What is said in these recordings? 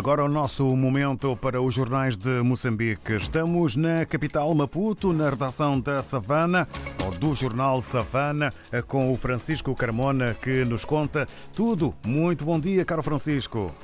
Agora o nosso momento para os jornais de Moçambique. Estamos na capital Maputo, na redação da Savana, ou do jornal Savana, com o Francisco Carmona, que nos conta tudo. Muito bom dia, caro Francisco.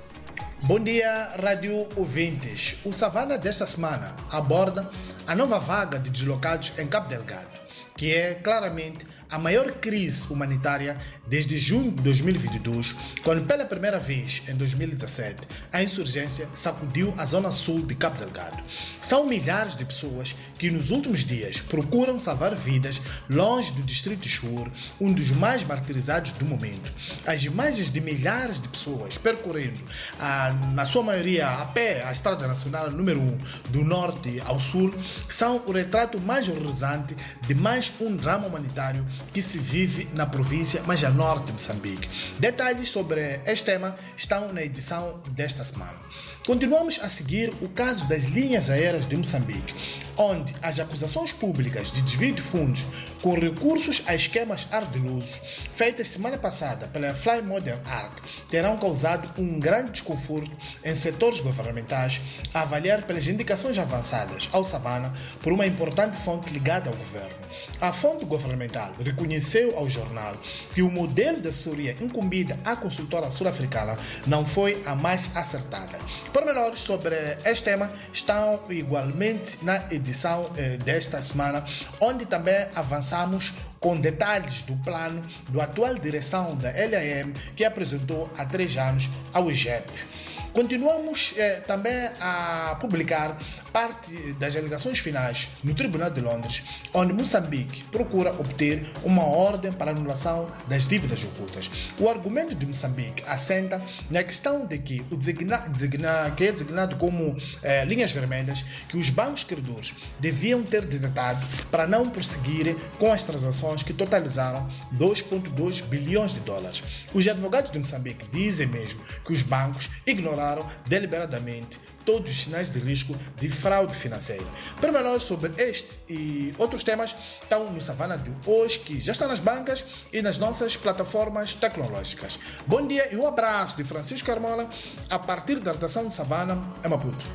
Bom dia, rádio ouvintes. O Savana desta semana aborda a nova vaga de deslocados em Cabo Delgado, que é claramente a maior crise humanitária desde junho de 2022, quando pela primeira vez, em 2017, a insurgência sacudiu a zona sul de Cabo Delgado. São milhares de pessoas que nos últimos dias procuram salvar vidas longe do distrito Chur, um dos mais martirizados do momento. As imagens de milhares de pessoas percorrendo, a, na sua maioria a pé, a Estrada Nacional número 1, do norte ao sul, são o retrato mais horrorizante de mais um drama humanitário que se vive na província Maja Norte de Moçambique. Detalhes sobre este tema estão na edição desta semana. Continuamos a seguir o caso das linhas aéreas de Moçambique, onde as acusações públicas de desvio de fundos com recursos a esquemas ardilosos feitas semana passada pela Fly Modern Arc terão causado um grande desconforto em setores governamentais, a avaliar pelas indicações avançadas ao Savana por uma importante fonte ligada ao governo. A fonte governamental reconheceu ao jornal que o modelo de assessoria incumbida à consultora sul-africana não foi a mais acertada. Pormenores sobre este tema estão igualmente na edição eh, desta semana, onde também avançamos com detalhes do plano da atual direção da LAM que apresentou há três anos ao IGEP. Continuamos eh, também a publicar parte das alegações finais no Tribunal de Londres, onde Moçambique procura obter uma ordem para anulação das dívidas ocultas. O argumento de Moçambique assenta na questão de que o designa, designa, que é designado como eh, linhas vermelhas que os bancos credores deviam ter detectado para não prosseguirem com as transações que totalizaram 2,2 bilhões de dólares. Os advogados de Moçambique dizem mesmo que os bancos ignoraram deliberadamente todos os sinais de risco de fraude financeira. Pormenores sobre este e outros temas estão no Savana de hoje, que já está nas bancas e nas nossas plataformas tecnológicas. Bom dia e um abraço de Francisco Carmola, a partir da redação de Savana, em Maputo.